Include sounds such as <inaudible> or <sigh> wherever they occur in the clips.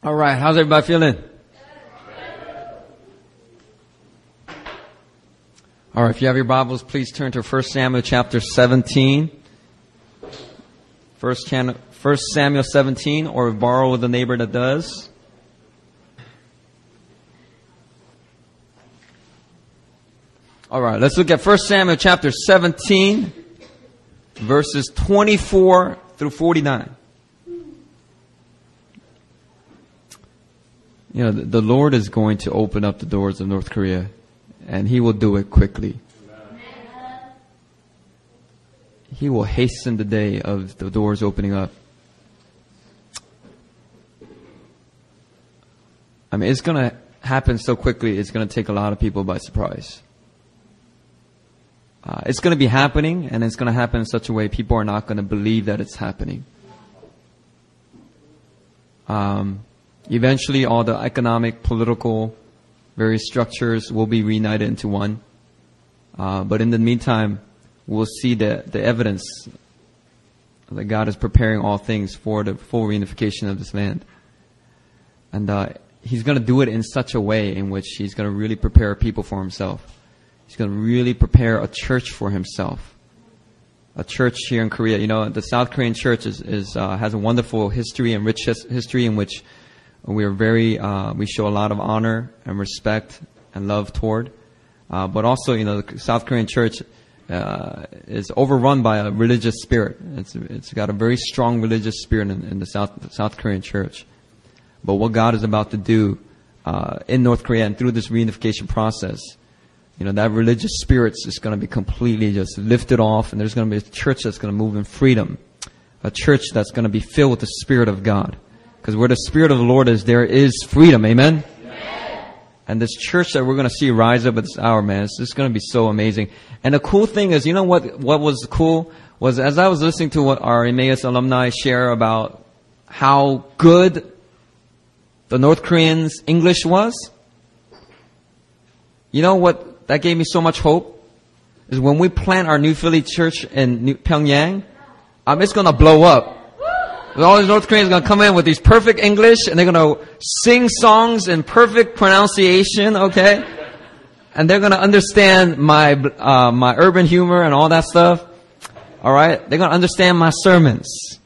All right, how's everybody feeling? All right, if you have your Bibles, please turn to 1 Samuel chapter 17. 1 Samuel 17, or borrow with a neighbor that does. All right, let's look at 1 Samuel chapter 17, verses 24 through 49. You know, the, Lord is going to open up the doors of North Korea, and He will do it quickly. He will hasten the day of the doors opening up. I mean, it's going to happen so quickly, it's going to take a lot of people by surprise. Uh, it's going to be happening, and it's going to happen in such a way people are not going to believe that it's happening. Um, eventually, all the economic, political, various structures will be reunited into one. Uh, but in the meantime, we'll see the, the evidence that God is preparing all things for the full reunification of this land. And uh, He's going to do it in such a way in which He's going to really prepare people for Himself. He's going to really prepare a church for himself. A church here in Korea. You know, the South Korean church is, is uh, has a wonderful history and rich his- history in which we are very, uh, we show a lot of honor and respect and love toward. Uh, but also, you know, the South Korean church uh, is overrun by a religious spirit. It's, it's got a very strong religious spirit in, in the South, South Korean church. But what God is about to do uh, in North Korea and through this reunification process you know, that religious spirit is going to be completely just lifted off, and there's going to be a church that's going to move in freedom. A church that's going to be filled with the Spirit of God. Because where the Spirit of the Lord is, there is freedom. Amen? And this church that we're going to see rise up at this hour, man, it's just going to be so amazing. And the cool thing is, you know what, what was cool? Was as I was listening to what our Emmaus alumni share about how good the North Koreans' English was, you know what that gave me so much hope is when we plant our New Philly church in New Pyongyang, um, it's gonna blow up. All these North Koreans are gonna come in with these perfect English and they're gonna sing songs in perfect pronunciation, okay? And they're gonna understand my, uh, my urban humor and all that stuff. Alright? They're gonna understand my sermons.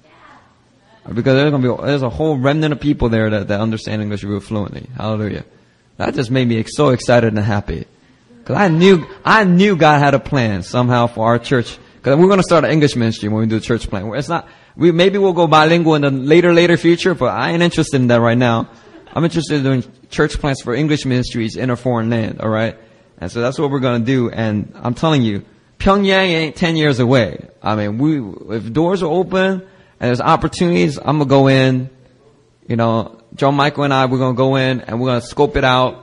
Because there's gonna be, there's a whole remnant of people there that, that understand English real fluently. Hallelujah. That just made me so excited and happy. Cause I knew, I knew God had a plan somehow for our church. Cause we're gonna start an English ministry when we do church plan. It's not, we, maybe we'll go bilingual in the later, later future, but I ain't interested in that right now. I'm interested in doing church plants for English ministries in a foreign land, alright? And so that's what we're gonna do, and I'm telling you, Pyongyang ain't 10 years away. I mean, we, if doors are open, and there's opportunities, I'm gonna go in, you know, John Michael and I, we're gonna go in, and we're gonna scope it out,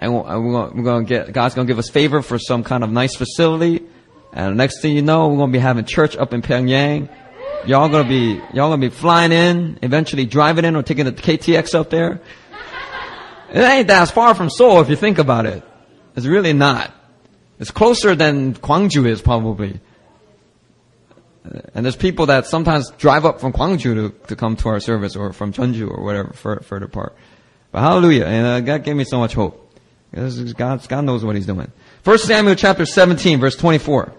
and we're going to get God's to give us favor for some kind of nice facility. And next thing you know, we're to be having church up in Pyongyang. Y'all to be y'all to be flying in, eventually driving in or taking the KTX up there. It ain't that far from Seoul if you think about it. It's really not. It's closer than Gwangju is probably. And there's people that sometimes drive up from Gwangju to, to come to our service or from Jeonju or whatever further part. But hallelujah. And uh, God gave me so much hope. God, God knows what He's doing. First Samuel chapter 17, verse 24.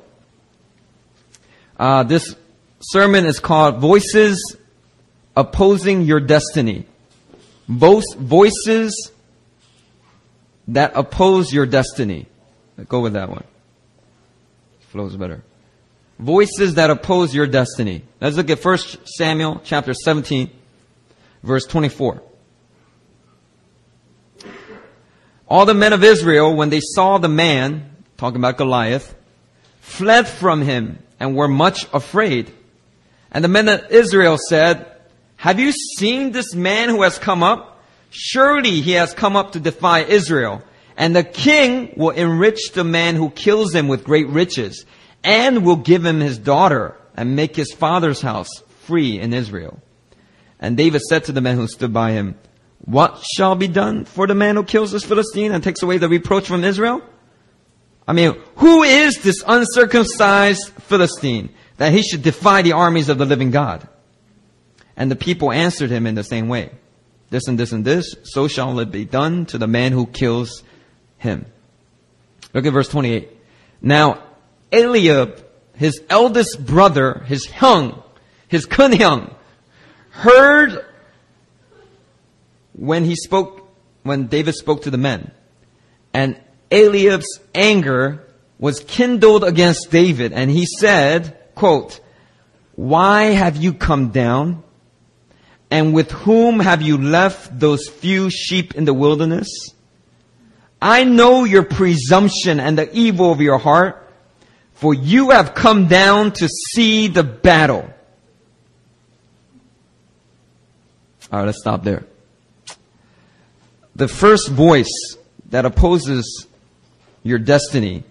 Uh, this sermon is called Voices Opposing Your Destiny. Both voices that oppose your destiny. Go with that one. Flows better. Voices that oppose your destiny. Let's look at 1 Samuel chapter 17, verse 24. All the men of Israel, when they saw the man, talking about Goliath, fled from him and were much afraid. And the men of Israel said, Have you seen this man who has come up? Surely he has come up to defy Israel. And the king will enrich the man who kills him with great riches, and will give him his daughter, and make his father's house free in Israel. And David said to the men who stood by him, what shall be done for the man who kills this Philistine and takes away the reproach from Israel? I mean, who is this uncircumcised Philistine that he should defy the armies of the living God? And the people answered him in the same way. this and this and this, so shall it be done to the man who kills him. Look at verse 28. Now, Eliab, his eldest brother, his Hyung, his Kun Hyung, heard when he spoke, when David spoke to the men. And Eliab's anger was kindled against David, and he said, quote, Why have you come down? And with whom have you left those few sheep in the wilderness? I know your presumption and the evil of your heart, for you have come down to see the battle. Alright, let's stop there. The first voice that opposes your destiny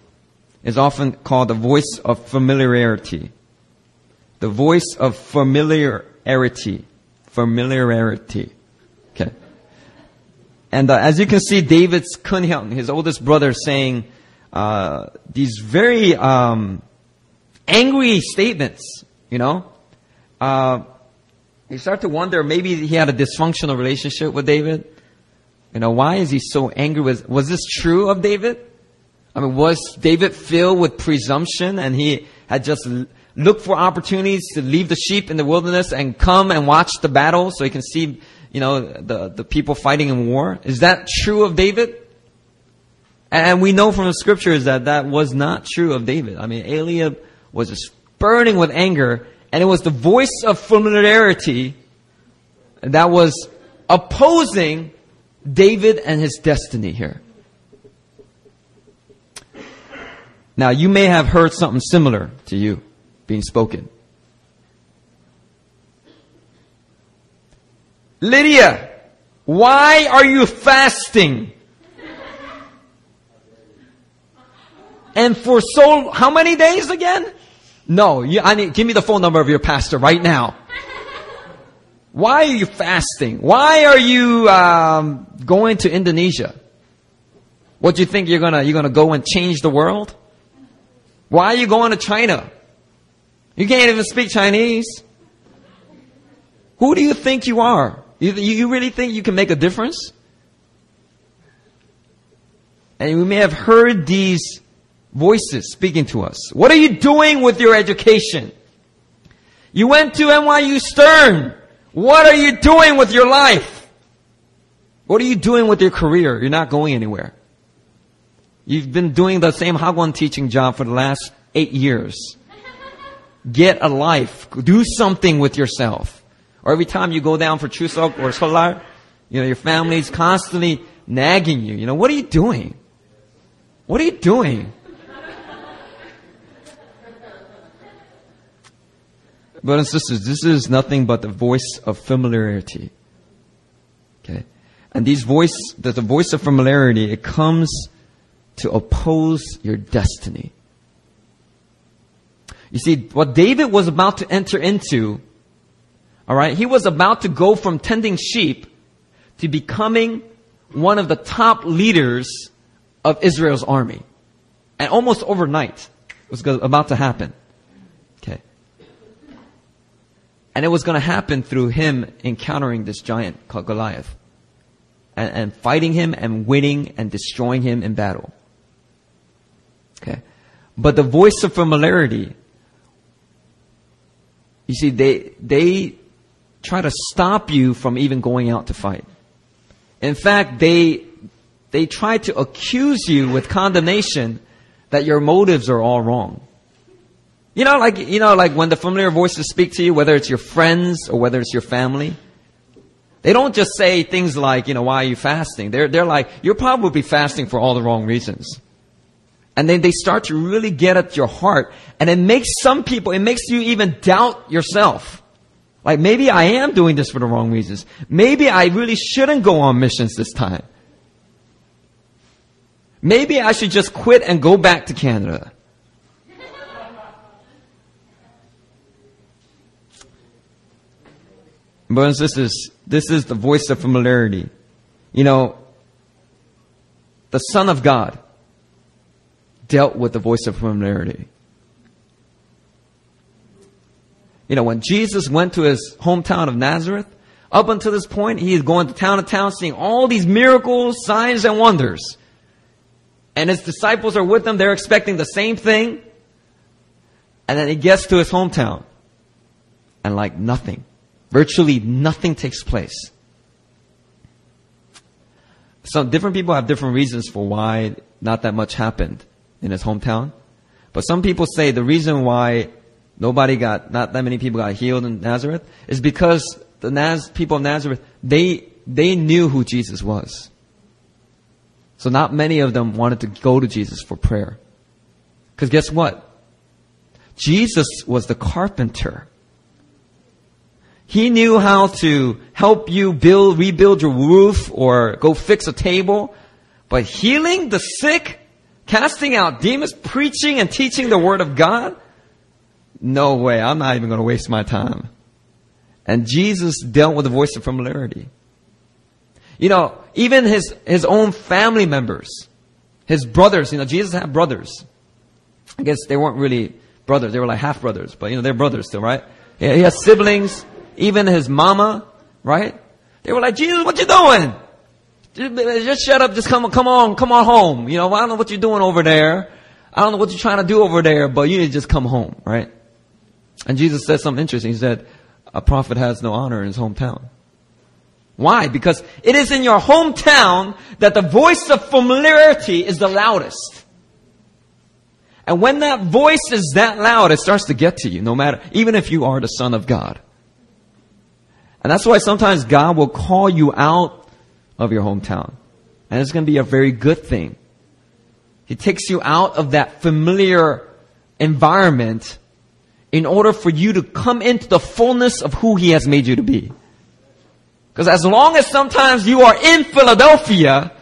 is often called the voice of familiarity. The voice of familiarity. Familiarity. Okay. And uh, as you can see, David's Kun Hyung, his oldest brother, saying uh, these very um, angry statements. You know, uh, you start to wonder maybe he had a dysfunctional relationship with David. You know, why is he so angry with? Was this true of David? I mean, was David filled with presumption and he had just looked for opportunities to leave the sheep in the wilderness and come and watch the battle so he can see, you know, the, the people fighting in war? Is that true of David? And we know from the scriptures that that was not true of David. I mean, Eliab was just burning with anger and it was the voice of familiarity that was opposing David and his destiny here. Now, you may have heard something similar to you being spoken. Lydia, why are you fasting? And for so, how many days again? No, you, I need, give me the phone number of your pastor right now. Why are you fasting? Why are you um, going to Indonesia? What do you think you're gonna you're gonna go and change the world? Why are you going to China? You can't even speak Chinese. Who do you think you are? You, you really think you can make a difference? And we may have heard these voices speaking to us. What are you doing with your education? You went to NYU Stern. What are you doing with your life? What are you doing with your career? You're not going anywhere. You've been doing the same Hagwon teaching job for the last eight years. Get a life. Do something with yourself. Or every time you go down for Chuseok or Seollal, you know, your family's constantly nagging you. You know, what are you doing? What are you doing? Brothers and sisters, this is nothing but the voice of familiarity. Okay? And these voice, the, the voice of familiarity, it comes to oppose your destiny. You see, what David was about to enter into, alright, he was about to go from tending sheep to becoming one of the top leaders of Israel's army. And almost overnight, was about to happen. Okay. And it was going to happen through him encountering this giant called Goliath. And, and fighting him and winning and destroying him in battle. Okay. But the voice of familiarity, you see, they, they try to stop you from even going out to fight. In fact, they, they try to accuse you with condemnation that your motives are all wrong. You know, like, you know, like when the familiar voices speak to you, whether it's your friends or whether it's your family, they don't just say things like, you know, why are you fasting? They're, they're like, you're probably fasting for all the wrong reasons. And then they start to really get at your heart. And it makes some people, it makes you even doubt yourself. Like maybe I am doing this for the wrong reasons. Maybe I really shouldn't go on missions this time. Maybe I should just quit and go back to Canada. Brothers and sisters, this is the voice of familiarity. You know, the Son of God dealt with the voice of familiarity. You know, when Jesus went to his hometown of Nazareth, Up until this point, he is going to town to town, seeing all these miracles, signs, and wonders. And his disciples are with him. They're expecting the same thing. And then he gets to his hometown. And like nothing. Virtually nothing takes place. So different people have different reasons for why not that much happened in his hometown. But some people say the reason why nobody got, not that many people got healed in Nazareth is because the Naz, people of Nazareth, they, they knew who Jesus was. So not many of them wanted to go to Jesus for prayer. Because guess what? Jesus was the carpenter. He knew how to help you build, rebuild your roof or go fix a table. But healing the sick, casting out demons, preaching and teaching the word of God, no way. I'm not even going to waste my time. And Jesus dealt with the voice of familiarity. You know, even his, his own family members, his brothers, you know, Jesus had brothers. I guess they weren't really brothers. They were like half brothers, but you know, they're brothers still, right? He has siblings, even his mama, right? They were like, Jesus, what you doing? Just shut up. Just come, come on, come on home. You know, I don't know what you're doing over there. I don't know what you're trying to do over there, but you need to just come home, right? And Jesus said something interesting. He said, a prophet has no honor in his hometown. Why? Because it is in your hometown that the voice of familiarity is the loudest. And when that voice is that loud, it starts to get to you, no matter, even if you are the son of God. And that's why sometimes God will call you out of your hometown. And it's going to be a very good thing. He takes you out of that familiar environment in order for you to come into the fullness of who He has made you to be. Because as long as sometimes you are in Philadelphia,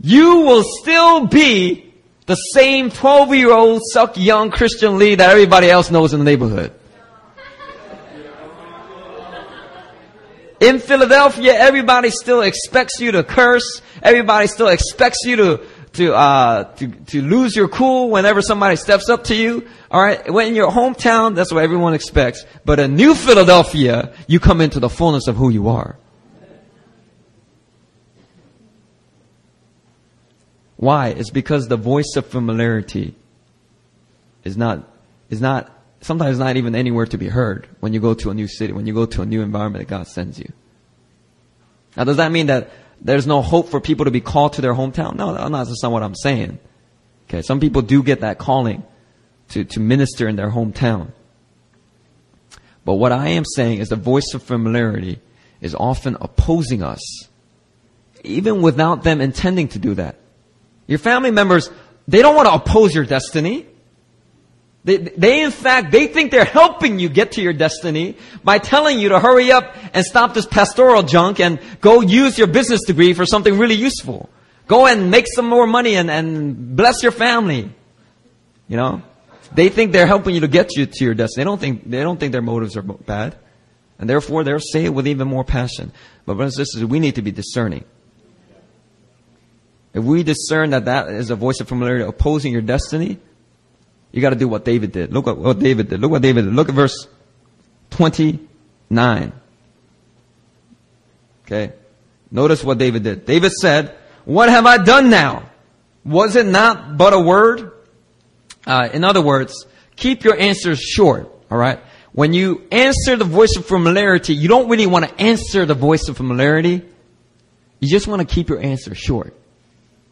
you will still be the same 12 year old suck young Christian Lee that everybody else knows in the neighborhood. In Philadelphia, everybody still expects you to curse. Everybody still expects you to to uh, to to lose your cool whenever somebody steps up to you. All right, when in your hometown, that's what everyone expects. But in New Philadelphia, you come into the fullness of who you are. Why? It's because the voice of familiarity is not is not sometimes not even anywhere to be heard when you go to a new city, when you go to a new environment that God sends you. Now, does that mean that there's no hope for people to be called to their hometown? No, that's not what I'm saying. Okay, some people do get that calling to, to minister in their hometown. But what I am saying is the voice of familiarity is often opposing us, even without them intending to do that. Your family members, they don't want to oppose your destiny. They, they, in fact, they think they're helping you get to your destiny by telling you to hurry up and stop this pastoral junk and go use your business degree for something really useful. Go and make some more money and, and bless your family. You know? They think they're helping you to get you to your destiny. They don't think, they don't think their motives are bad. And therefore, they'll say it with even more passion. But brothers and sisters, we need to be discerning. If we discern that that is a voice of familiarity opposing your destiny, you got to do what David did. Look at what David did. Look what David did. Look at verse 29. Okay. Notice what David did. David said, What have I done now? Was it not but a word? Uh, in other words, keep your answers short. All right. When you answer the voice of familiarity, you don't really want to answer the voice of familiarity. You just want to keep your answer short.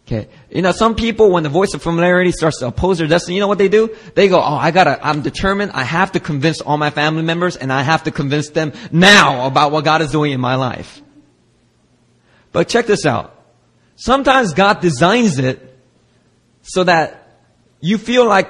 Okay. You know, some people, when the voice of familiarity starts to oppose their destiny, you know what they do? They go, oh, I gotta, I'm determined, I have to convince all my family members, and I have to convince them now about what God is doing in my life. But check this out. Sometimes God designs it so that you feel like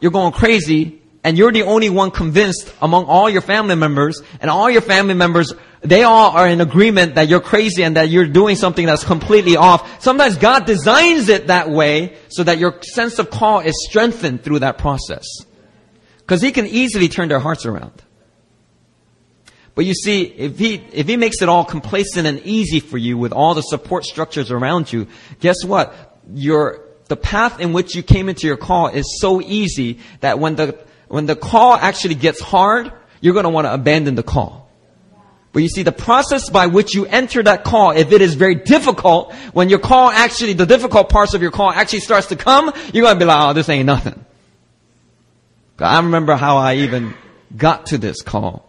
you're going crazy and you're the only one convinced among all your family members and all your family members they all are in agreement that you're crazy and that you're doing something that's completely off. Sometimes God designs it that way so that your sense of call is strengthened through that process. Because He can easily turn their hearts around. But you see, if He, if He makes it all complacent and easy for you with all the support structures around you, guess what? Your, the path in which you came into your call is so easy that when the, when the call actually gets hard, you're going to want to abandon the call. But you see, the process by which you enter that call, if it is very difficult, when your call actually, the difficult parts of your call actually starts to come, you're gonna be like, oh, this ain't nothing. I remember how I even got to this call.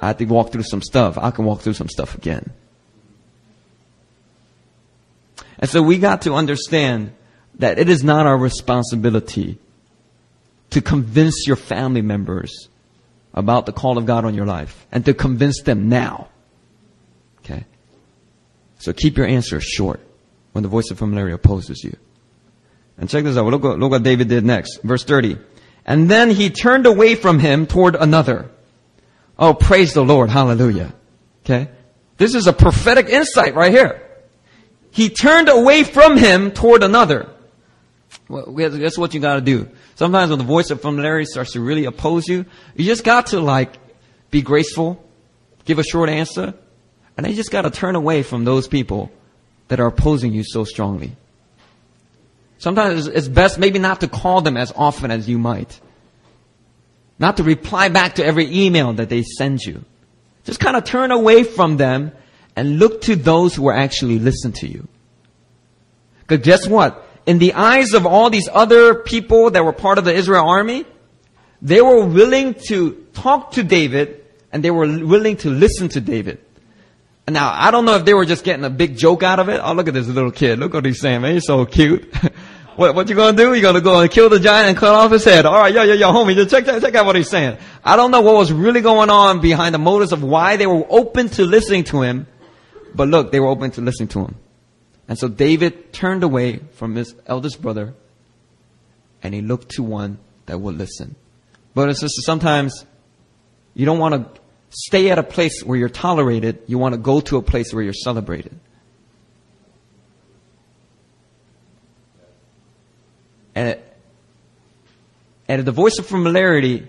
I had to walk through some stuff. I can walk through some stuff again. And so we got to understand that it is not our responsibility to convince your family members about the call of God on your life and to convince them now. Okay? So keep your answer short when the voice of familiarity opposes you. And check this out. Look what, look what David did next. Verse 30. And then he turned away from him toward another. Oh, praise the Lord. Hallelujah. Okay? This is a prophetic insight right here. He turned away from him toward another. Well, that's what you gotta do. Sometimes when the voice of familiarity starts to really oppose you, you just got to like be graceful, give a short answer, and then you just got to turn away from those people that are opposing you so strongly. Sometimes it's best maybe not to call them as often as you might. Not to reply back to every email that they send you. Just kind of turn away from them and look to those who are actually listen to you. Because guess what? In the eyes of all these other people that were part of the Israel army, they were willing to talk to David and they were willing to listen to David. Now, I don't know if they were just getting a big joke out of it. Oh, look at this little kid. Look what he's saying, man. He's so cute. <laughs> what, what you gonna do? You're gonna go and kill the giant and cut off his head. Alright, yo, yo, yo, homie, just check, check out what he's saying. I don't know what was really going on behind the motives of why they were open to listening to him. But look, they were open to listening to him. And so David turned away from his eldest brother and he looked to one that would listen. Brothers and sisters, sometimes you don't want to stay at a place where you're tolerated. You want to go to a place where you're celebrated. And, and the voice of familiarity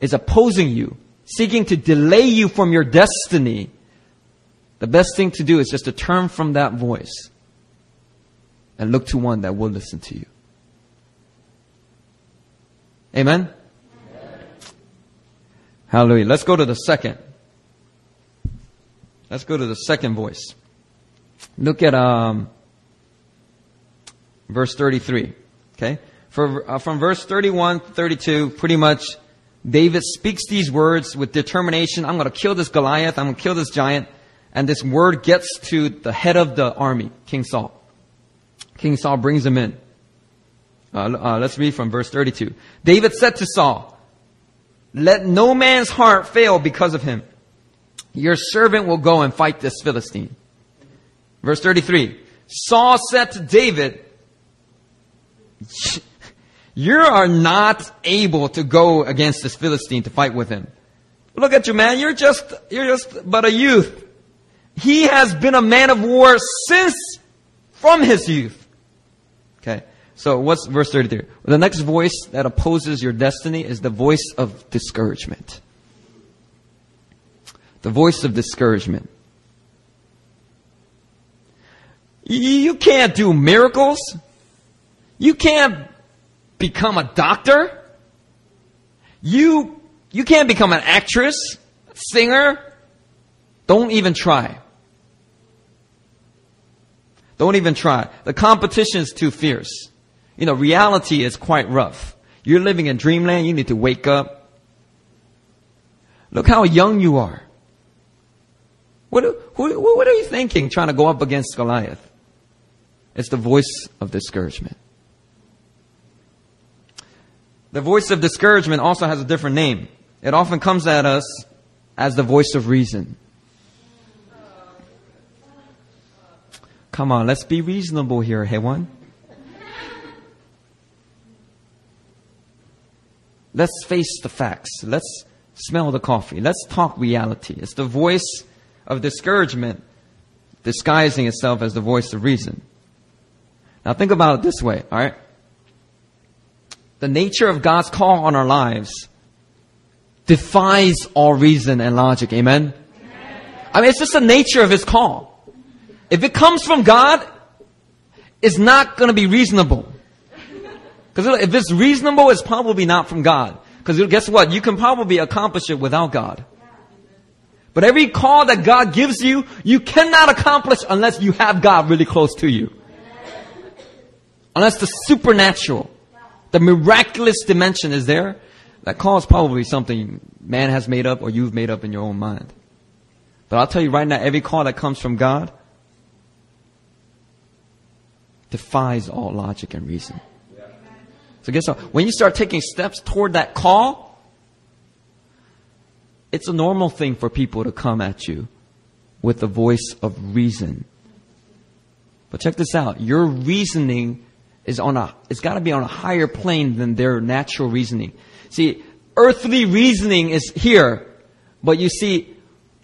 is opposing you, seeking to delay you from your destiny, the best thing to do is just to turn from that voice and look to one that will listen to you. Amen? Amen? Hallelujah. Let's go to the second. Let's go to the second voice. Look at um, verse 33. Okay? For, uh, from verse 31 32, pretty much David speaks these words with determination. I'm going to kill this Goliath. I'm going to kill this giant. And this word gets to the head of the army, King Saul. King Saul brings him in. Uh, uh, let's read from verse 32. David said to Saul, Let no man's heart fail because of him. Your servant will go and fight this Philistine. Verse 33. Saul said to David, You are not able to go against this Philistine to fight with him. Look at you, man. You're just, you're just but a youth. He has been a man of war since from his youth. Okay. So what's verse 33? The next voice that opposes your destiny is the voice of discouragement. The voice of discouragement. You can't do miracles. You can't become a doctor. You, you can't become an actress, singer. Don't even try. Don't even try. The competition is too fierce. You know, reality is quite rough. You're living in dreamland. You need to wake up. Look how young you are. What, who, what are you thinking trying to go up against Goliath? It's the voice of discouragement. The voice of discouragement also has a different name. It often comes at us as the voice of reason. Come on, let's be reasonable here, Hewan. Let's face the facts. Let's smell the coffee. Let's talk reality. It's the voice of discouragement disguising itself as the voice of reason. Now think about it this way, alright? The nature of God's call on our lives defies all reason and logic. Amen? I mean, it's just the nature of His call. If it comes from God, it's not going to be reasonable. Because if it's reasonable, it's probably not from God. Because guess what? You can probably accomplish it without God. But every call that God gives you, you cannot accomplish unless you have God really close to you. Unless the supernatural, the miraculous dimension is there, that call is probably something man has made up or you've made up in your own mind. But I'll tell you right now, every call that comes from God defies all logic and reason. So guess what? When you start taking steps toward that call, it's a normal thing for people to come at you with the voice of reason. But check this out. Your reasoning is on a, it's gotta be on a higher plane than their natural reasoning. See, earthly reasoning is here, but you see,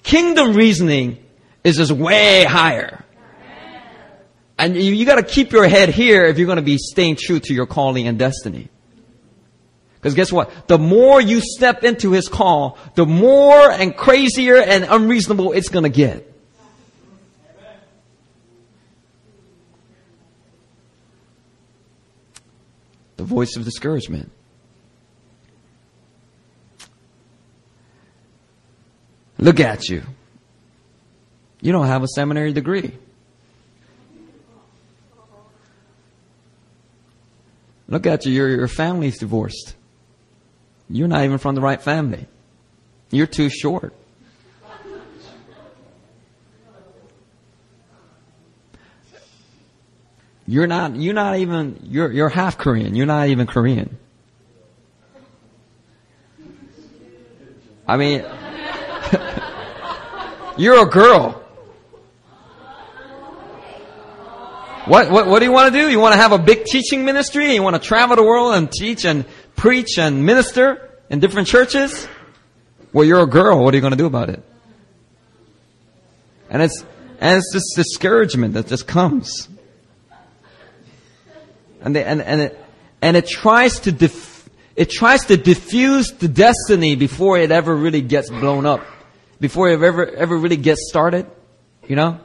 kingdom reasoning is just way higher. And you, you gotta keep your head here if you're gonna be staying true to your calling and destiny. Because guess what? The more you step into his call, the more and crazier and unreasonable it's gonna get. The voice of discouragement. Look at you. You don't have a seminary degree. Look at you, your, your family's divorced. You're not even from the right family. You're too short. You're not, you're not even, you're, you're half Korean. You're not even Korean. I mean, <laughs> you're a girl. What, what, what do you want to do? You want to have a big teaching ministry? You want to travel the world and teach and preach and minister in different churches? Well, you're a girl. What are you going to do about it? And it's, and it's this discouragement that just comes. And, they, and, and it, and it tries to def, it tries to diffuse the destiny before it ever really gets blown up. Before it ever, ever really gets started. You know?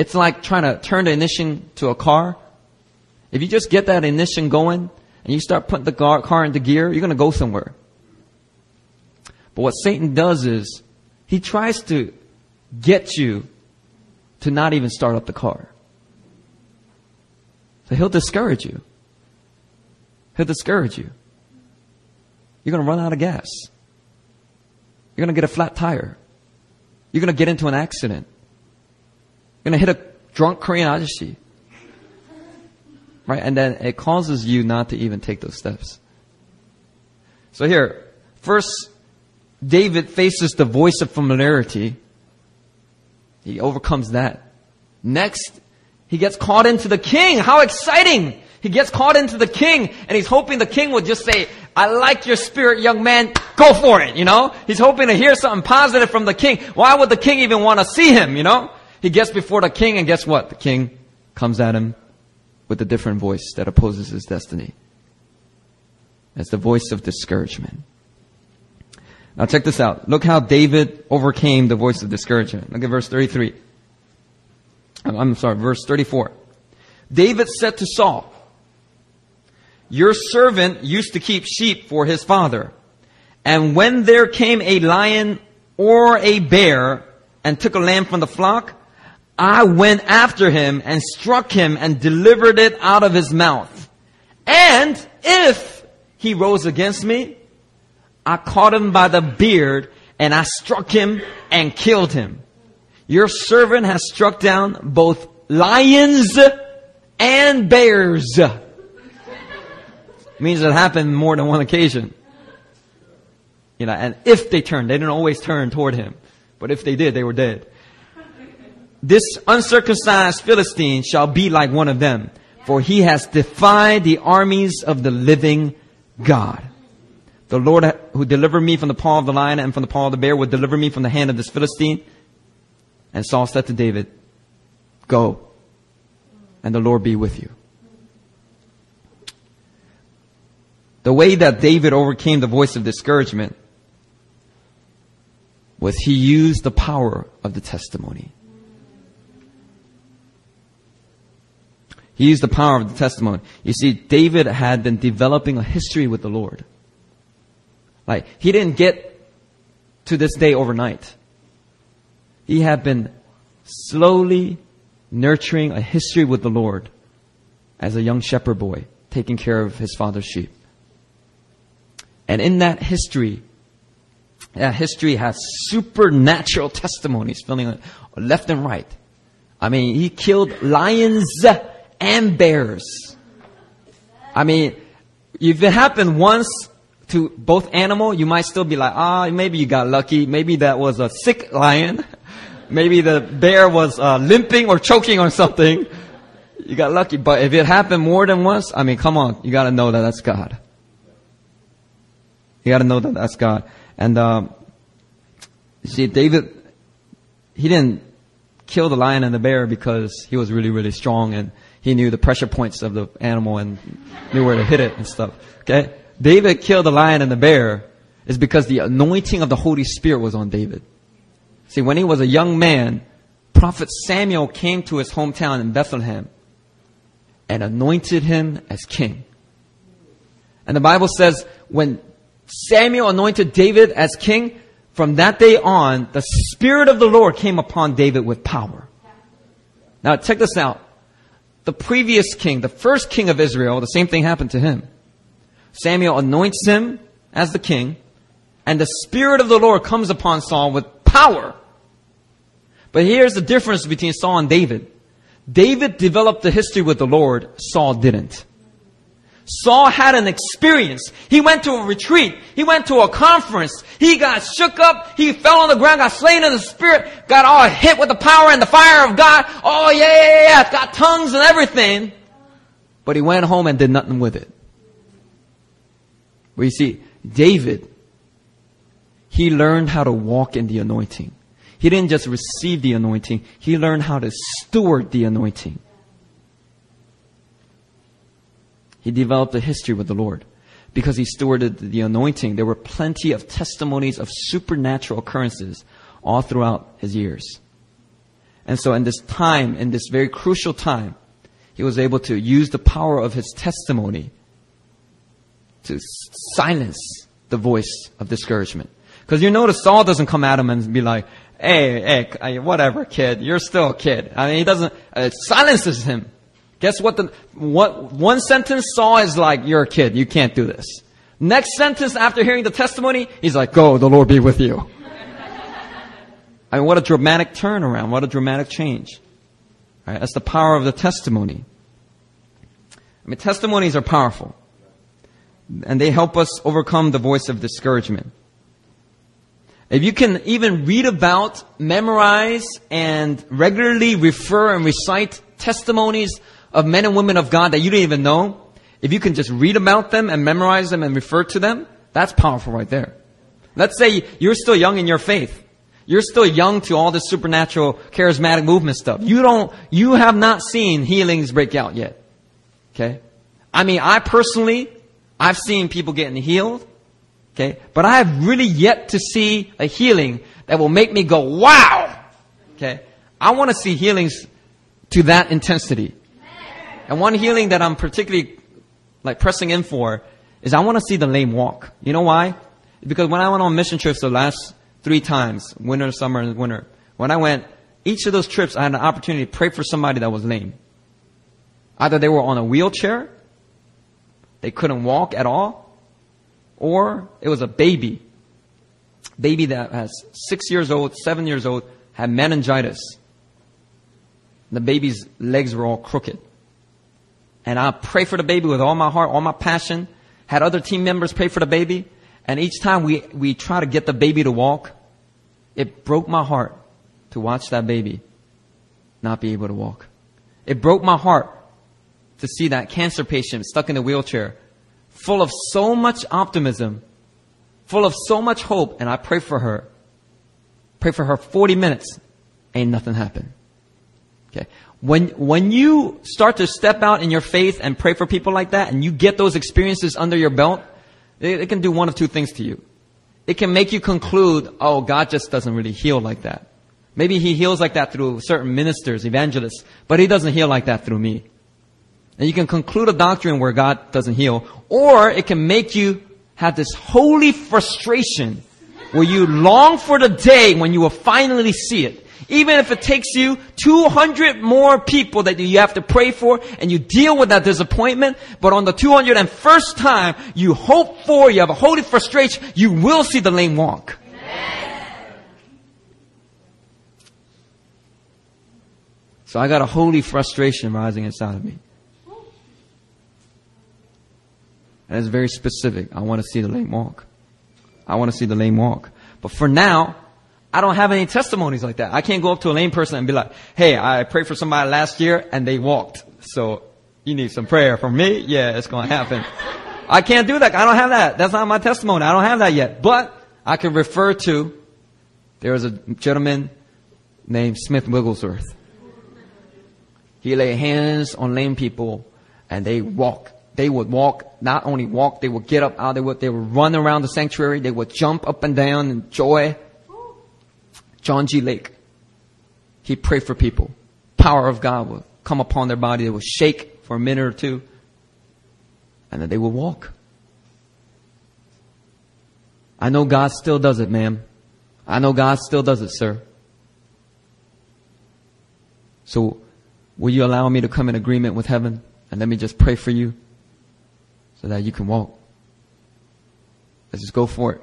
It's like trying to turn the ignition to a car. If you just get that ignition going and you start putting the car into gear, you're going to go somewhere. But what Satan does is he tries to get you to not even start up the car. So he'll discourage you. He'll discourage you. You're going to run out of gas. You're going to get a flat tire. You're going to get into an accident. You're going to hit a drunk Korean ajashi. Right? And then it causes you not to even take those steps. So here, first, David faces the voice of familiarity. He overcomes that. Next, he gets caught into the king. How exciting! He gets caught into the king and he's hoping the king would just say, I like your spirit, young man. Go for it, you know? He's hoping to hear something positive from the king. Why would the king even want to see him, you know? He gets before the king, and guess what? The king comes at him with a different voice that opposes his destiny. It's the voice of discouragement. Now check this out. Look how David overcame the voice of discouragement. Look at verse 33. I'm sorry, verse 34. David said to Saul, Your servant used to keep sheep for his father. And when there came a lion or a bear and took a lamb from the flock, I went after him and struck him and delivered it out of his mouth. And if he rose against me, I caught him by the beard and I struck him and killed him. Your servant has struck down both lions and bears. means it happened more than one occasion. You know, and if they turned, they didn't always turn toward him. But if they did, they were dead. This uncircumcised Philistine shall be like one of them, for he has defied the armies of the living God. The Lord who delivered me from the paw of the lion and from the paw of the bear will deliver me from the hand of this Philistine. And Saul said to David, Go, and the Lord be with you. The way that David overcame the voice of discouragement was he used the power of the testimony. He used the power of the testimony. You see, David had been developing a history with the Lord. Like, he didn't get to this day overnight. he had been slowly nurturing a history with the Lord as a young shepherd boy, taking care of his father's sheep. And in that history, that history has supernatural testimonies filling left and right. I mean, he killed lions and bears. I mean, if it happened once to both animal, you might still be like, ah, maybe you got lucky. Maybe that was a sick lion. <laughs> maybe the bear was uh, limping or choking or something. You got lucky. But if it happened more than once, I mean, come on, you got to know that that's God. You got to know that that's God. And um, see, David, he didn't kill the lion and the bear because he was really, really strong and he knew the pressure points of the animal and knew where to hit it and stuff. Okay? David killed the lion and the bear is because the anointing of the Holy Spirit was on David. See, when he was a young man, prophet Samuel came to his hometown in Bethlehem and anointed him as king. And the Bible says when Samuel anointed David as king, from that day on, the Spirit of the Lord came upon David with power. Now check this out. The previous king, the first king of Israel, the same thing happened to him. Samuel anoints him as the king, and the Spirit of the Lord comes upon Saul with power. But here's the difference between Saul and David. David developed the history with the Lord, Saul didn't. Saul had an experience. He went to a retreat. He went to a conference. He got shook up. He fell on the ground, got slain in the spirit, got all hit with the power and the fire of God. Oh yeah, yeah, yeah, got tongues and everything. But he went home and did nothing with it. Well, you see, David, he learned how to walk in the anointing. He didn't just receive the anointing, he learned how to steward the anointing. He developed a history with the Lord. Because he stewarded the anointing, there were plenty of testimonies of supernatural occurrences all throughout his years. And so in this time, in this very crucial time, he was able to use the power of his testimony to silence the voice of discouragement. Because you notice Saul doesn't come at him and be like, hey, hey, whatever, kid, you're still a kid. I mean, he doesn't, uh, it silences him. Guess what the, what, one sentence Saul is like, you're a kid, you can't do this. Next sentence after hearing the testimony, he's like, go, the Lord be with you. I mean, what a dramatic turnaround, what a dramatic change. Right? That's the power of the testimony. I mean, testimonies are powerful. And they help us overcome the voice of discouragement. If you can even read about, memorize, and regularly refer and recite testimonies of men and women of God that you didn't even know, if you can just read about them and memorize them and refer to them, that's powerful right there. Let's say you're still young in your faith. You're still young to all this supernatural charismatic movement stuff. You don't, you have not seen healings break out yet. Okay? I mean, I personally, I've seen people getting healed. Okay? But I have really yet to see a healing that will make me go, wow! Okay? I want to see healings to that intensity. And one healing that I'm particularly like pressing in for is I want to see the lame walk. You know why? Because when I went on mission trips the last three times, winter, summer, and winter, when I went, each of those trips I had an opportunity to pray for somebody that was lame. Either they were on a wheelchair, they couldn't walk at all, or it was a baby. Baby that has six years old, seven years old, had meningitis. The baby's legs were all crooked. And I pray for the baby with all my heart, all my passion. Had other team members pray for the baby. And each time we, we try to get the baby to walk, it broke my heart to watch that baby not be able to walk. It broke my heart to see that cancer patient stuck in a wheelchair full of so much optimism, full of so much hope, and I pray for her. Pray for her 40 minutes. Ain't nothing happened. Okay. When, when you start to step out in your faith and pray for people like that, and you get those experiences under your belt, it, it can do one of two things to you. It can make you conclude, oh, God just doesn't really heal like that. Maybe He heals like that through certain ministers, evangelists, but He doesn't heal like that through me. And you can conclude a doctrine where God doesn't heal, or it can make you have this holy frustration where you long for the day when you will finally see it. Even if it takes you 200 more people that you have to pray for and you deal with that disappointment, but on the 201st time you hope for, you have a holy frustration, you will see the lame walk. So I got a holy frustration rising inside of me. And it's very specific. I want to see the lame walk. I want to see the lame walk. But for now, I don't have any testimonies like that. I can't go up to a lame person and be like, hey, I prayed for somebody last year and they walked. So you need some prayer from me? Yeah, it's going to happen. <laughs> I can't do that. I don't have that. That's not my testimony. I don't have that yet. But I can refer to, there was a gentleman named Smith Wigglesworth. He laid hands on lame people and they walk. They would walk, not only walk, they would get up out, they would, they would run around the sanctuary, they would jump up and down in joy. John G. Lake. He prayed for people. Power of God would come upon their body. They would shake for a minute or two. And then they would walk. I know God still does it, ma'am. I know God still does it, sir. So, will you allow me to come in agreement with heaven? And let me just pray for you so that you can walk. Let's just go for it.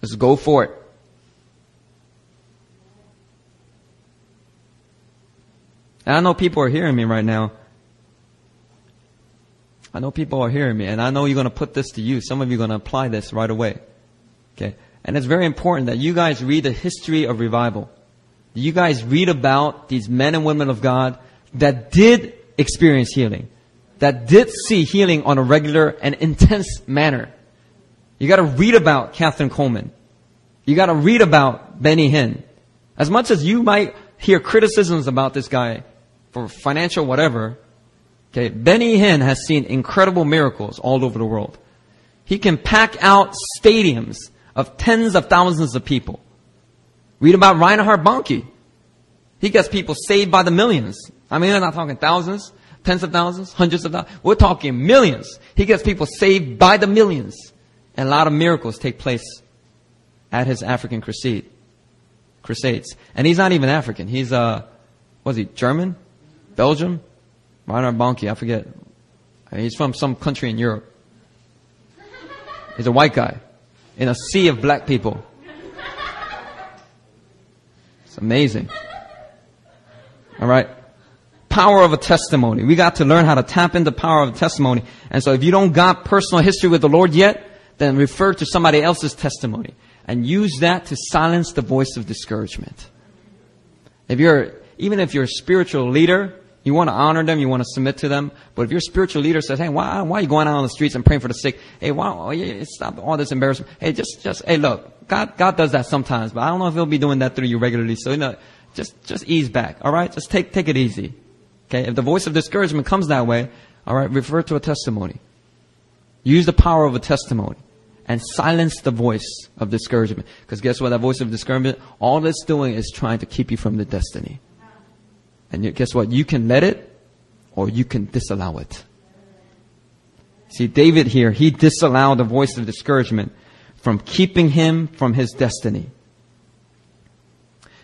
Let's go for it. And I know people are hearing me right now. I know people are hearing me, and I know you're going to put this to use. Some of you are going to apply this right away. Okay? And it's very important that you guys read the history of revival. You guys read about these men and women of God that did experience healing, that did see healing on a regular and intense manner. You gotta read about Kathryn Kuhlman. You gotta read about Benny Hinn. As much as you might hear criticisms about this guy, for financial whatever, okay, Benny Hinn has seen incredible miracles all over the world. He can pack out stadiums of tens of thousands of people. Read about Reinhard Bonnke. He gets people saved by the millions. I mean, I'm not talking thousands, tens of thousands, hundreds of thousands. We're talking millions. He gets people saved by the millions. And a lot of miracles take place at his African crusade, crusades. And he's not even African. He's, uh, was he German? Belgium? Reinhard Bonnke, I forget. He's from some country in Europe. He's a white guy in a sea of black people. It's amazing. All right. Power of a testimony. We got to learn how to tap into the power of a testimony. And so if you don't got personal history with the Lord yet, then refer to somebody else's testimony and use that to silence the voice of discouragement. If you're, even if you're a spiritual leader, you want to honor them. You want to submit to them. But if your spiritual leader says, "Hey, why, why are you going out on the streets and praying for the sick? Hey, why? Oh, yeah, stop all this embarrassment. Hey, just, just, hey, look, God, God does that sometimes, but I don't know if He'll be doing that through you regularly. So, you know, just, just ease back. All right, just take, take it easy. Okay, if the voice of discouragement comes that way, all right, refer to a testimony. Use the power of a testimony and silence the voice of discouragement. Because guess what? That voice of discouragement, all it's doing is trying to keep you from the destiny. And guess what? You can let it or you can disallow it. See, David here, he disallowed the voice of discouragement from keeping him from his destiny.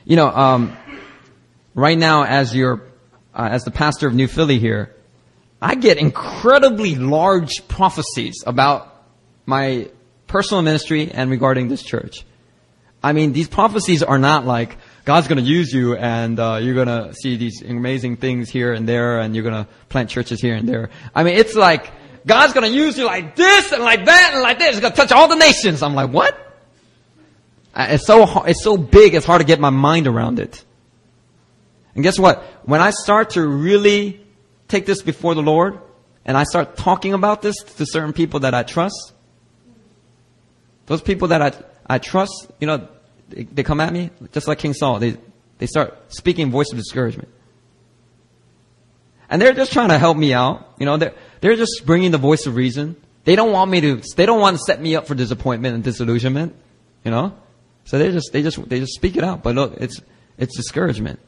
You know, um, right now, as your, uh, as the pastor of New Philly here, I get incredibly large prophecies about my personal ministry and regarding this church. I mean, these prophecies are not like, God's going to use you and uh, you're going to see these amazing things here and there and you're going to plant churches here and there. I mean, it's like God's going to use you like this and like that and like this. It's going to touch all the nations. I'm like, what? It's so it's so big. It's hard to get my mind around it. And guess what? When I start to really take this before the Lord and I start talking about this to certain people that I trust, those people that I I trust, you know, they, they come at me just like King Saul. They, they start speaking voice of discouragement. And they're just trying to help me out. You know, they're, they're just bringing the voice of reason. They don't want me to, they don't want to set me up for disappointment and disillusionment. You know? So they just, they just, they just speak it out. But look, it's, it's discouragement.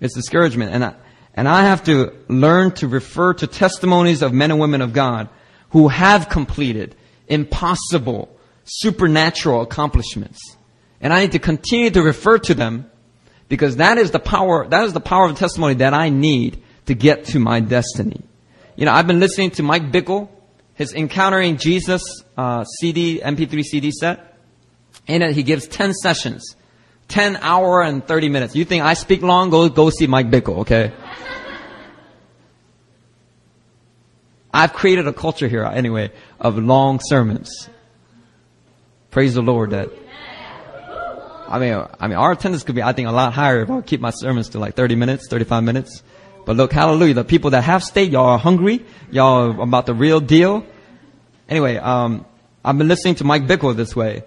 It's discouragement. And I, and I have to learn to refer to testimonies of men and women of God who have completed impossible supernatural accomplishments. And I need to continue to refer to them Because that is the power, that is the power of testimony that I need to get to my destiny. You know, I've been listening to Mike Bickle, his Encountering Jesus uh, CD, MP3 CD set. In it, he gives 10 sessions. 10 hour and 30 minutes. You think I speak long? Go, go see Mike Bickle, okay? I've created a culture here, anyway, of long sermons. Praise the Lord that. I mean, I mean, our attendance could be, I think, a lot higher if I keep my sermons to like 30 minutes, 35 minutes. But look, hallelujah, the people that have stayed, y'all are hungry. Y'all are about the real deal. Anyway, um, I've been listening to Mike Bickle this way,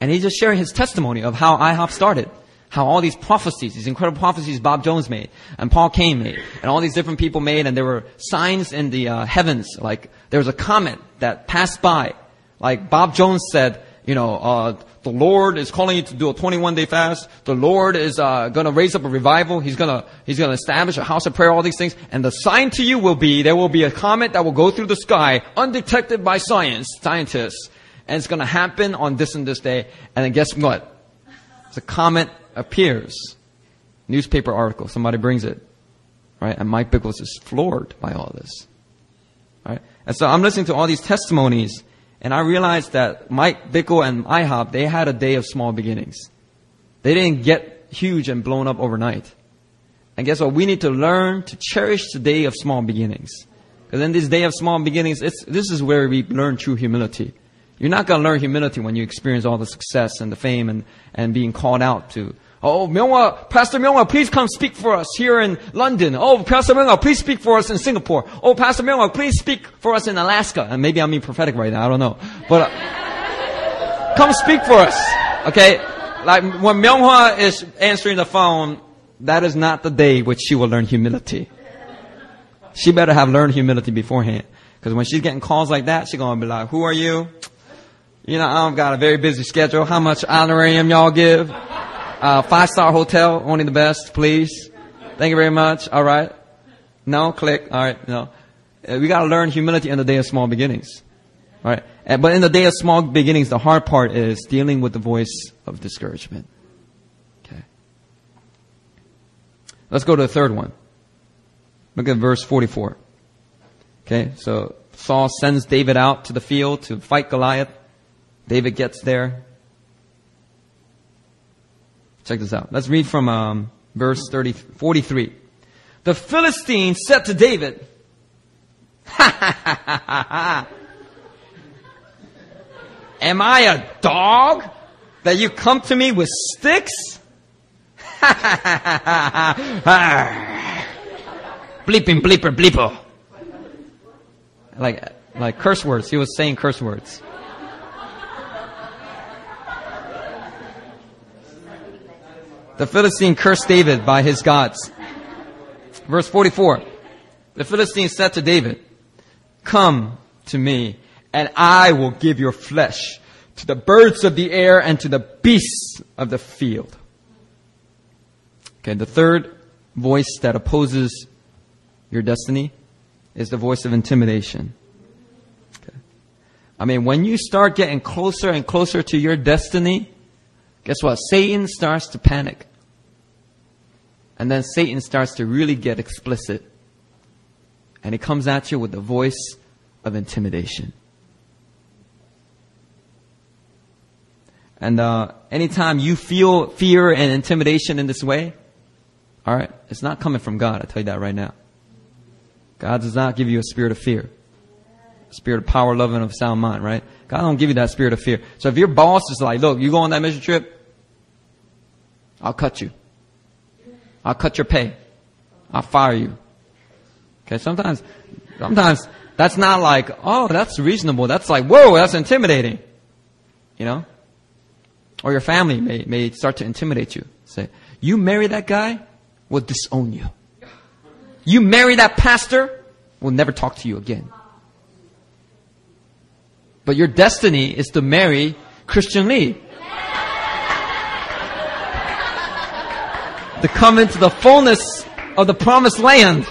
and he's just sharing his testimony of how IHOP started. How all these prophecies, these incredible prophecies Bob Jones made, and Paul Cain made, and all these different people made, and there were signs in the uh, heavens, like there was a comet that passed by. Like Bob Jones said, you know, uh, the Lord is calling you to do a 21 day fast. The Lord is uh, going to raise up a revival. He's going to He's going to establish a house of prayer. All these things, and the sign to you will be there will be a comet that will go through the sky undetected by science scientists, and it's going to happen on this and this day. And then guess what? The comet appears. Newspaper article. Somebody brings it, right? And Mike Bickles is floored by all this, right? And so I'm listening to all these testimonies and I realized that Mike Bickle and IHOP, they had a day of small beginnings. They didn't get huge and blown up overnight. And guess what? We need to learn to cherish the day of small beginnings. Because in this day of small beginnings, this is where we learn true humility. You're not going to learn humility when you experience all the success and the fame and, and being called out to Oh, Myunghwa, Pastor Myunghwa, please come speak for us here in London. Oh, Pastor Myunghwa, please speak for us in Singapore. Oh, Pastor Myunghwa, please speak for us in Alaska. And maybe I'm being prophetic right now, I don't know. But uh, come speak for us. Okay? Like when Myunghwa is answering the phone, that is not the day which she will learn humility. She better have learned humility beforehand. Because when she's getting calls like that, she's going to be like, who are you? You know, I've got a very busy schedule. How much honorarium y'all give? Uh, five star hotel, only the best, please. Thank you very much. All right. No, click. All right. No. Uh, we got to learn humility in the day of small beginnings. All right. And, but in the day of small beginnings, the hard part is dealing with the voice of discouragement. Okay. Let's go to the third one. Look at verse 44. Okay. So Saul sends David out to the field to fight Goliath. David gets there. Check this out. Let's read from um, verse 30, 43. The Philistine said to David, <laughs> Am I a dog that you come to me with sticks? <laughs> Bleeping, bleeper, bleeper. Like, like curse words. He was saying curse words. The Philistine cursed David by his gods. Verse 44. The Philistine said to David, Come to me, and I will give your flesh to the birds of the air and to the beasts of the field. Okay, the third voice that opposes your destiny is the voice of intimidation. Okay. I mean, when you start getting closer and closer to your destiny, guess what? Satan starts to panic. And then Satan starts to really get explicit. And he comes at you with the voice of intimidation. And uh, anytime you feel fear and intimidation in this way, all right, it's not coming from God. I tell you that right now. God does not give you a spirit of fear, a spirit of power, love, and of sound mind. Right? God don't give you that spirit of fear. So if your boss is like, "Look, you go on that mission trip, I'll cut you. I'll cut your pay. I'll fire you." Okay. Sometimes, sometimes that's not like, "Oh, that's reasonable." That's like, "Whoa, that's intimidating." You know. Or your family may, may start to intimidate you. Say, you marry that guy, we'll disown you. You marry that pastor, we'll never talk to you again. But your destiny is to marry Christian Lee. to come into the fullness of the promised land.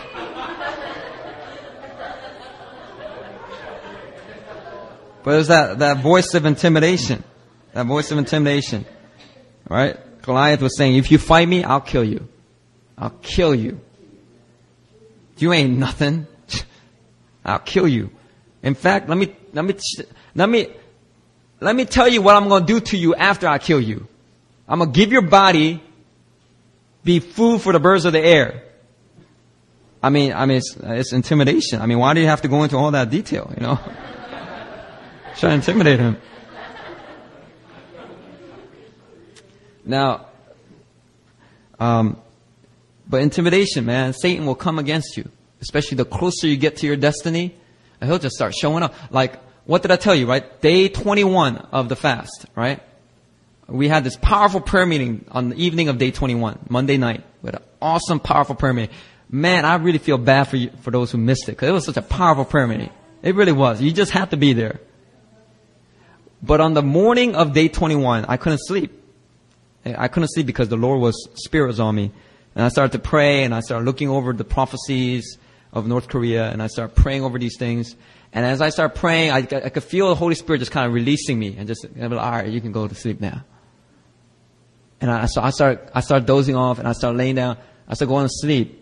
But there's that, that voice of intimidation. That voice of intimidation. Right? Goliath was saying, if you fight me, I'll kill you. I'll kill you. You ain't nothing. <laughs> I'll kill you. In fact, let me, let me, let me, let me tell you what I'm going to do to you after I kill you. I'm going to give your body be food for the birds of the air. I mean, I mean, it's, it's intimidation. I mean, why do you have to go into all that detail, you know? <laughs> Try to intimidate him. Now, um, but intimidation, man, Satan will come against you, especially the closer you get to your destiny. He'll just start showing up. Like, what did I tell you, right? Day 21 of the fast, right? We had this powerful prayer meeting on the evening of day 21, Monday night. We had an awesome, powerful prayer meeting. Man, I really feel bad for you, for those who missed it, because it was such a powerful prayer meeting. It really was. You just had to be there. But on the morning of day 21, I couldn't sleep. I couldn't sleep because the Lord was, Spirit was on me. And I started to pray and I started looking over the prophecies of North Korea and I start praying over these things. And as I start praying, I, I could feel the Holy Spirit just kind of releasing me and just, like, all right, you can go to sleep now. And I, so I started, I started dozing off and I start laying down. I start going to sleep.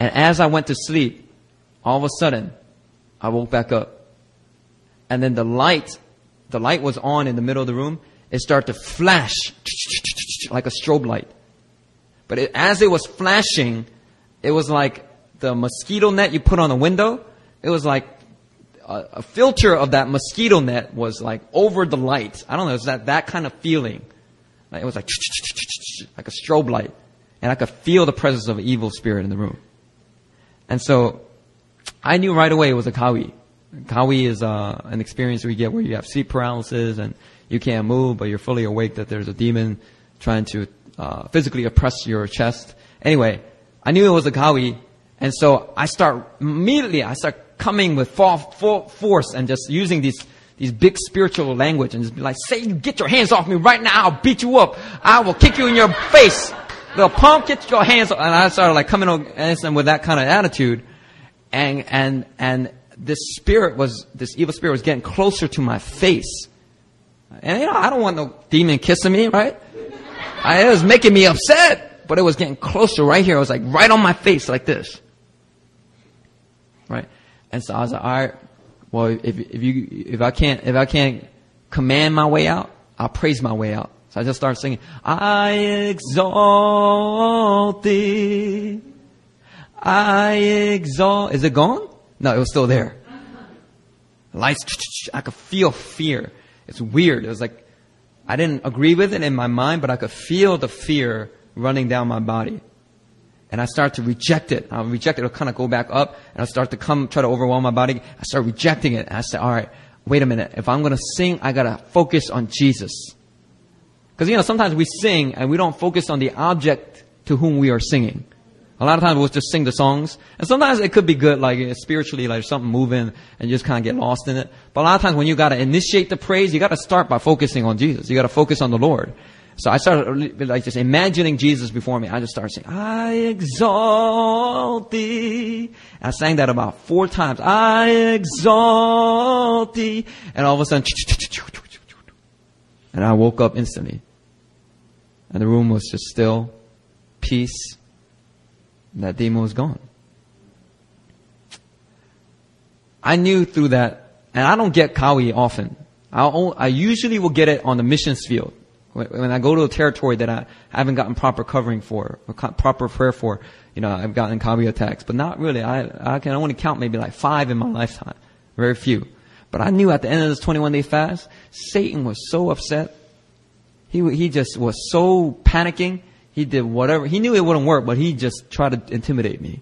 And as I went to sleep, all of a sudden, I woke back up. And then the light, the light was on in the middle of the room. It started to flash like a strobe light. But it, as it was flashing, it was like the mosquito net you put on a window. It was like a, a filter of that mosquito net was like over the light. I don't know, it was that, that kind of feeling. It was like, <tsk> like a strobe light. And I could feel the presence of an evil spirit in the room. And so, I knew right away it was a kawi. Kawi is uh, an experience we get where you have sleep paralysis and you can't move, but you're fully awake that there's a demon trying to uh, physically oppress your chest. Anyway, I knew it was a kawi, and so I start immediately. I start coming with full, full force and just using these these big spiritual language and just be like, Satan, get your hands off me right now. I'll beat you up. I will kick you in your face. The punk, get your hands off. And I started like coming against them with that kind of attitude. And, and, and this spirit was, this evil spirit was getting closer to my face. And you know, I don't want no demon kissing me, right? I, it was making me upset, but it was getting closer right here. It was like right on my face like this. Right? And so I was like, all right, well, if, if you, if I can't, if I can't command my way out, I'll praise my way out. So I just started singing, I exalt thee. I exalt, is it gone? No, it was still there. Lights, I could feel fear. It's weird. It was like, I didn't agree with it in my mind, but I could feel the fear running down my body and I start to reject it. I'll reject it. It'll kind of go back up, and I'll start to come, try to overwhelm my body. I start rejecting it. And I say, all right, wait a minute. If I'm going to sing, I got to focus on Jesus. Because, you know, sometimes we sing and we don't focus on the object to whom we are singing. A lot of times we'll just sing the songs. And sometimes it could be good, like spiritually, like something moving and you just kind of get lost in it. But a lot of times when you gotta initiate the praise, you gotta start by focusing on Jesus. You gotta focus on the Lord. So I started like just imagining Jesus before me. I just started saying, I exalt thee. I sang that about four times. I exalt thee. And all of a sudden, and I woke up instantly. And the room was just still, peace, that demon was gone. I knew through that, and I don't get kawi often. I, I usually will get it on the missions field. When I go to a territory that I haven't gotten proper covering for, or proper prayer for, you know, I've gotten kawi attacks, but not really. I, I can only count maybe like five in my lifetime. Very few. But I knew at the end of this 21 day fast, Satan was so upset. He, he just was so panicking. He did whatever. He knew it wouldn't work, but he just tried to intimidate me.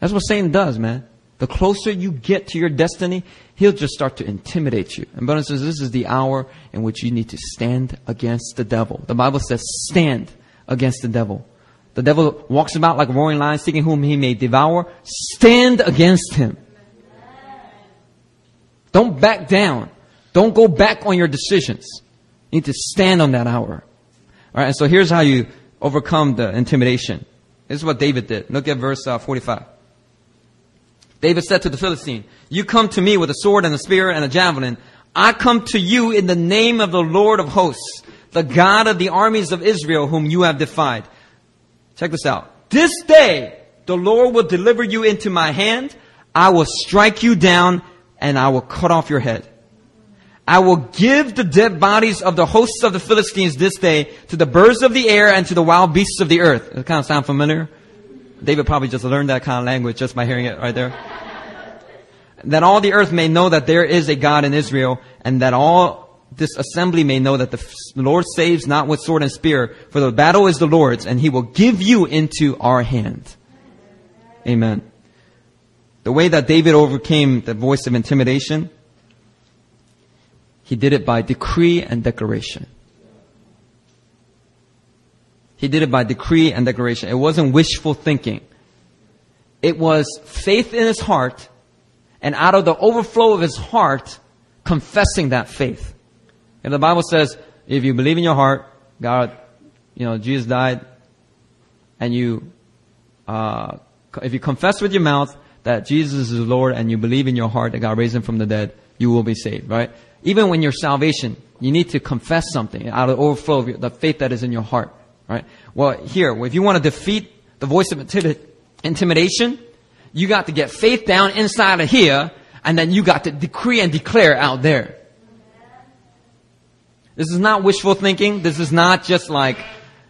That's what Satan does, man. The closer you get to your destiny, he'll just start to intimidate you. And brothers says this is the hour in which you need to stand against the devil. The Bible says stand against the devil. The devil walks about like a roaring lion seeking whom he may devour. Stand against him. Don't back down. Don't go back on your decisions. You need to stand on that hour. Alright, and so here's how you overcome the intimidation. This is what David did. Look at verse uh, 45. David said to the Philistine, You come to me with a sword and a spear and a javelin. I come to you in the name of the Lord of hosts, the God of the armies of Israel whom you have defied. Check this out. This day the Lord will deliver you into my hand. I will strike you down and I will cut off your head. I will give the dead bodies of the hosts of the Philistines this day to the birds of the air and to the wild beasts of the earth. Does it kind of sound familiar? David probably just learned that kind of language just by hearing it right there. that all the earth may know that there is a God in Israel and that all this assembly may know that the Lord saves not with sword and spear, for the battle is the Lord's and he will give you into our hand. Amen. The way that David overcame the voice of intimidation he did it by decree and declaration. He did it by decree and declaration. It wasn't wishful thinking. It was faith in his heart and out of the overflow of his heart, confessing that faith. And the Bible says, if you believe in your heart, God, you know, Jesus died, and you, uh, if you confess with your mouth that Jesus is Lord and you believe in your heart that God raised him from the dead, you will be saved, right? Even when you're salvation, you need to confess something out of the overflow of the faith that is in your heart. Right? Well, here, if you want to defeat the voice of intimidation, you got to get faith down inside of here, and then you got to decree and declare out there. This is not wishful thinking. This is not just like,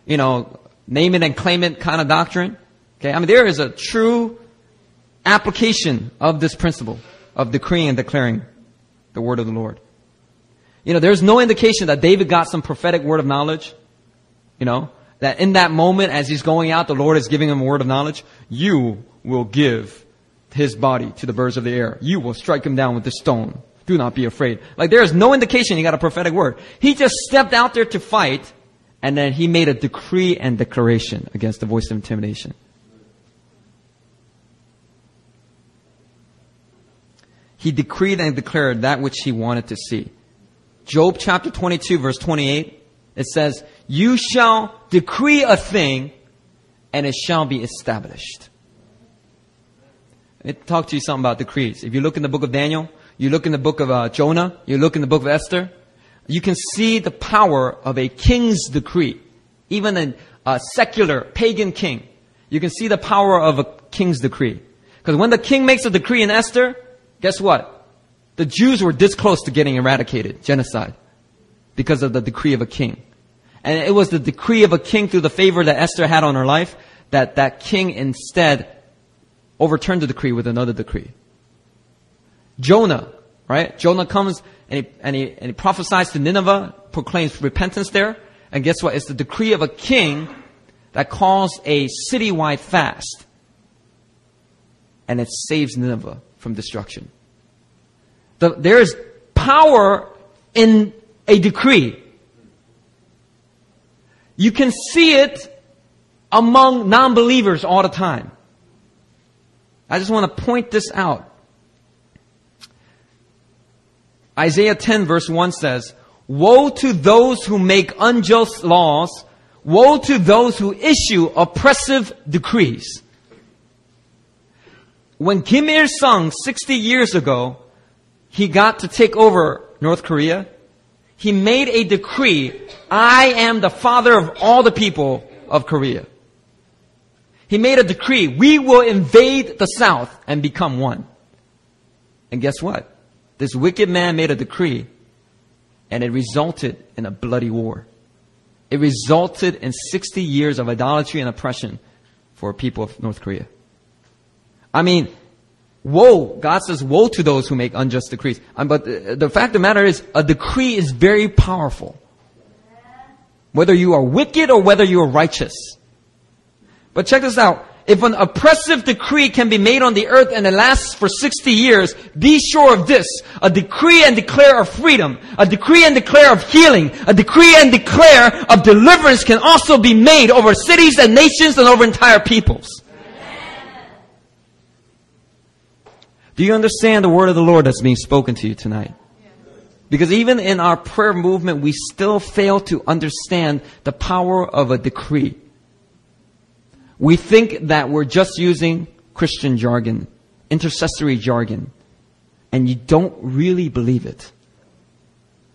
you know, name it and claim it kind of doctrine. Okay? I mean, there is a true application of this principle of decreeing and declaring the word of the Lord. You know, there's no indication that David got some prophetic word of knowledge. You know, that in that moment as he's going out, the Lord is giving him a word of knowledge. You will give his body to the birds of the air. You will strike him down with the stone. Do not be afraid. Like there is no indication he got a prophetic word. He just stepped out there to fight and then he made a decree and declaration against the voice of intimidation. He decreed and declared that which he wanted to see. Job chapter 22 verse 28, it says, You shall decree a thing and it shall be established. Let me talk to you something about decrees. If you look in the book of Daniel, you look in the book of uh, Jonah, you look in the book of Esther, you can see the power of a king's decree. Even a, a secular pagan king, you can see the power of a king's decree. Because when the king makes a decree in Esther, guess what? The Jews were this close to getting eradicated, genocide, because of the decree of a king. And it was the decree of a king through the favor that Esther had on her life that that king instead overturned the decree with another decree. Jonah, right? Jonah comes and he, and he, and he prophesies to Nineveh, proclaims repentance there. And guess what? It's the decree of a king that calls a citywide fast. And it saves Nineveh from destruction. The, there is power in a decree. You can see it among non-believers all the time. I just want to point this out. Isaiah 10 verse 1 says, Woe to those who make unjust laws. Woe to those who issue oppressive decrees. When Kim Il-sung 60 years ago he got to take over North Korea, he made a decree, I am the father of all the people of Korea. He made a decree, we will invade the South and become one. And guess what? This wicked man made a decree and it resulted in a bloody war. It resulted in 60 years of idolatry and oppression for people of North Korea. I mean, woe. God says woe to those who make unjust decrees. Um, but the, the fact of the matter is, a decree is very powerful. Whether you are wicked or whether you are righteous. But check this out. If an oppressive decree can be made on the earth and it lasts for 60 years, be sure of this. A decree and declare of freedom, a decree and declare of healing, a decree and declare of deliverance can also be made over cities and nations and over entire peoples. Do you understand the word of the Lord that's being spoken to you tonight? Because even in our prayer movement, we still fail to understand the power of a decree. We think that we're just using Christian jargon, intercessory jargon, and you don't really believe it.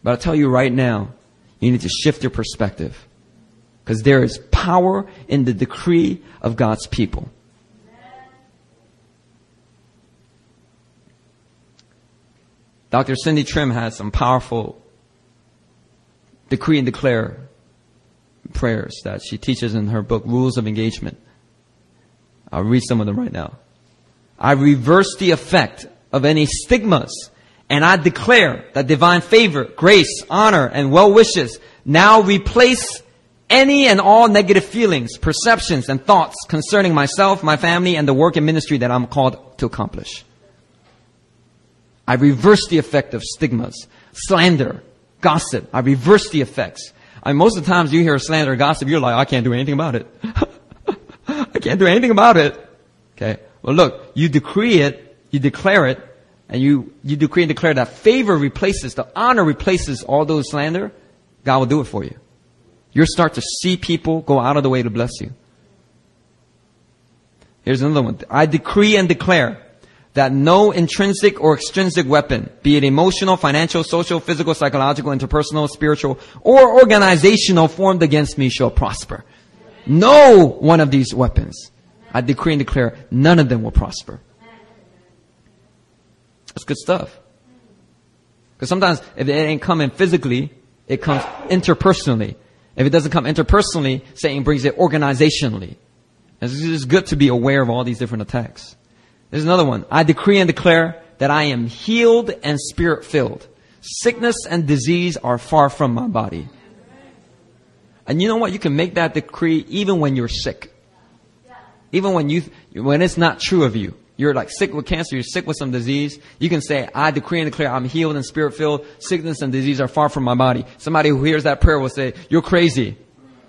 But I'll tell you right now, You need to shift your perspective. Because there is power in the decree of God's people. Dr. Cindy Trimm has some powerful decree and declare prayers that she teaches in her book, Rules of Engagement. I'll read some of them right now. I reverse the effect of any stigmas and I declare that divine favor, grace, honor, and well wishes now replace any and all negative feelings, perceptions, and thoughts concerning myself, my family, and the work and ministry that I'm called to accomplish. I reverse the effect of stigmas, slander, gossip. I reverse the effects. I most of the times you hear slander or gossip, you're like, I can't do anything about it. <laughs> I can't do anything about it. Okay. Well, look, you decree it, you declare it, and you, you decree and declare that favor replaces, the honor replaces all those slander, God will do it for you. You'll start to see people go out of the way to bless you. Here's another one. I decree and declare that no intrinsic or extrinsic weapon, be it emotional, financial, social, physical, psychological, interpersonal, spiritual, or organizational formed against me shall prosper. No one of these weapons. I decree and declare none of them will prosper. That's good stuff. Because sometimes if it ain't coming physically, it comes interpersonally. If it doesn't come interpersonally, Satan brings it organizationally. And It's good to be aware of all these different attacks. There's another one. I decree and declare that I am healed and spirit filled. Sickness and disease are far from my body. And you know what? You can make that decree even when you're sick. Even when you, when it's not true of you. You're like sick with cancer, you're sick with some disease. You can say, I decree and declare I'm healed and spirit filled. Sickness and disease are far from my body. Somebody who hears that prayer will say, you're crazy.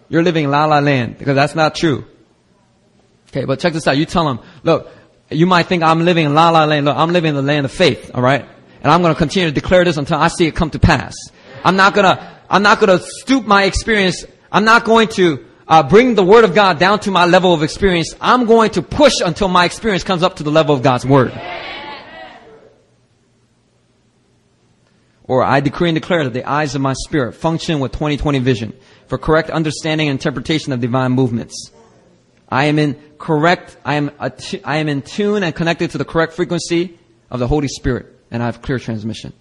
You're living la la land because that's not true. Okay, but check this out. You tell them, look, you might think I'm living in la la land. Look, I'm living in the land of faith, alright? And I'm gonna continue to declare this until I see it come to pass. I'm not gonna, I'm not gonna stoop my experience. I'm not going to uh, bring the Word of God down to my level of experience. I'm going to push until my experience comes up to the level of God's Word. Or I decree and declare that the eyes of my spirit function with 2020 vision for correct understanding and interpretation of divine movements. I am in correct, I am, attu- I am in tune and connected to the correct frequency of the Holy Spirit, and I have clear transmission.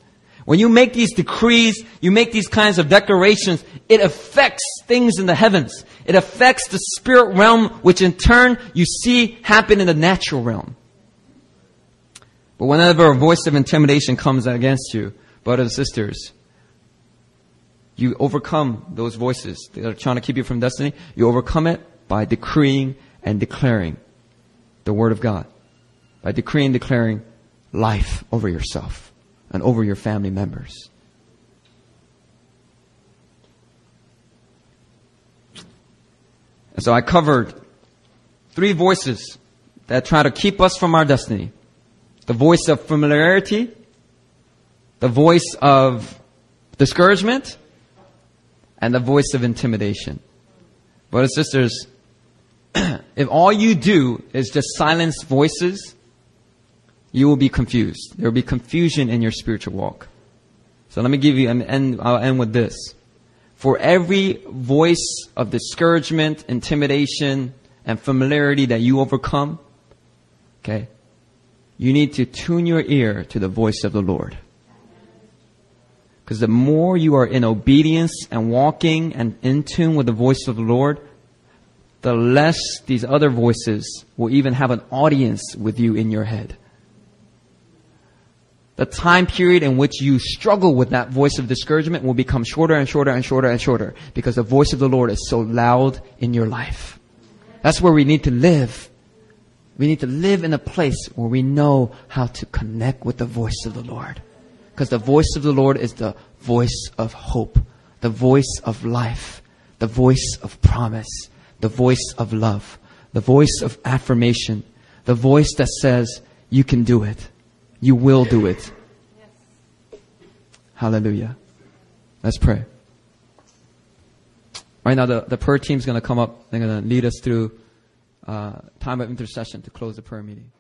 When you make these decrees, you make these kinds of declarations, it affects things in the heavens. It affects the spirit realm, which in turn you see happen in the natural realm. But whenever a voice of intimidation comes against you, brothers and sisters, you overcome those voices that are trying to keep you from destiny. You overcome it by decreeing and declaring the Word of God. By decreeing and declaring life over yourself and over your family members. And so I covered three voices that try to keep us from our destiny. The voice of familiarity, the voice of discouragement, and the voice of intimidation. Brothers and sisters, if all you do is just silence voices, you will be confused. There will be confusion in your spiritual walk. So let me give you, and I'll end with this. For every voice of discouragement, intimidation, and familiarity that you overcome, okay, you need to tune your ear to the voice of the Lord. Because the more you are in obedience and walking and in tune with the voice of the Lord, the less these other voices will even have an audience with you in your head. The time period in which you struggle with that voice of discouragement will become shorter and shorter and shorter and shorter because the voice of the Lord is so loud in your life. That's where we need to live. We need to live in a place where we know how to connect with the voice of the Lord. Because the voice of the Lord is the voice of hope, the voice of life, the voice of promise the voice of love, the voice of affirmation, the voice that says, you can do it. You will do it. Hallelujah. Let's pray. Right now, the, the prayer team is going to come up. They're going to lead us through uh, time of intercession to close the prayer meeting.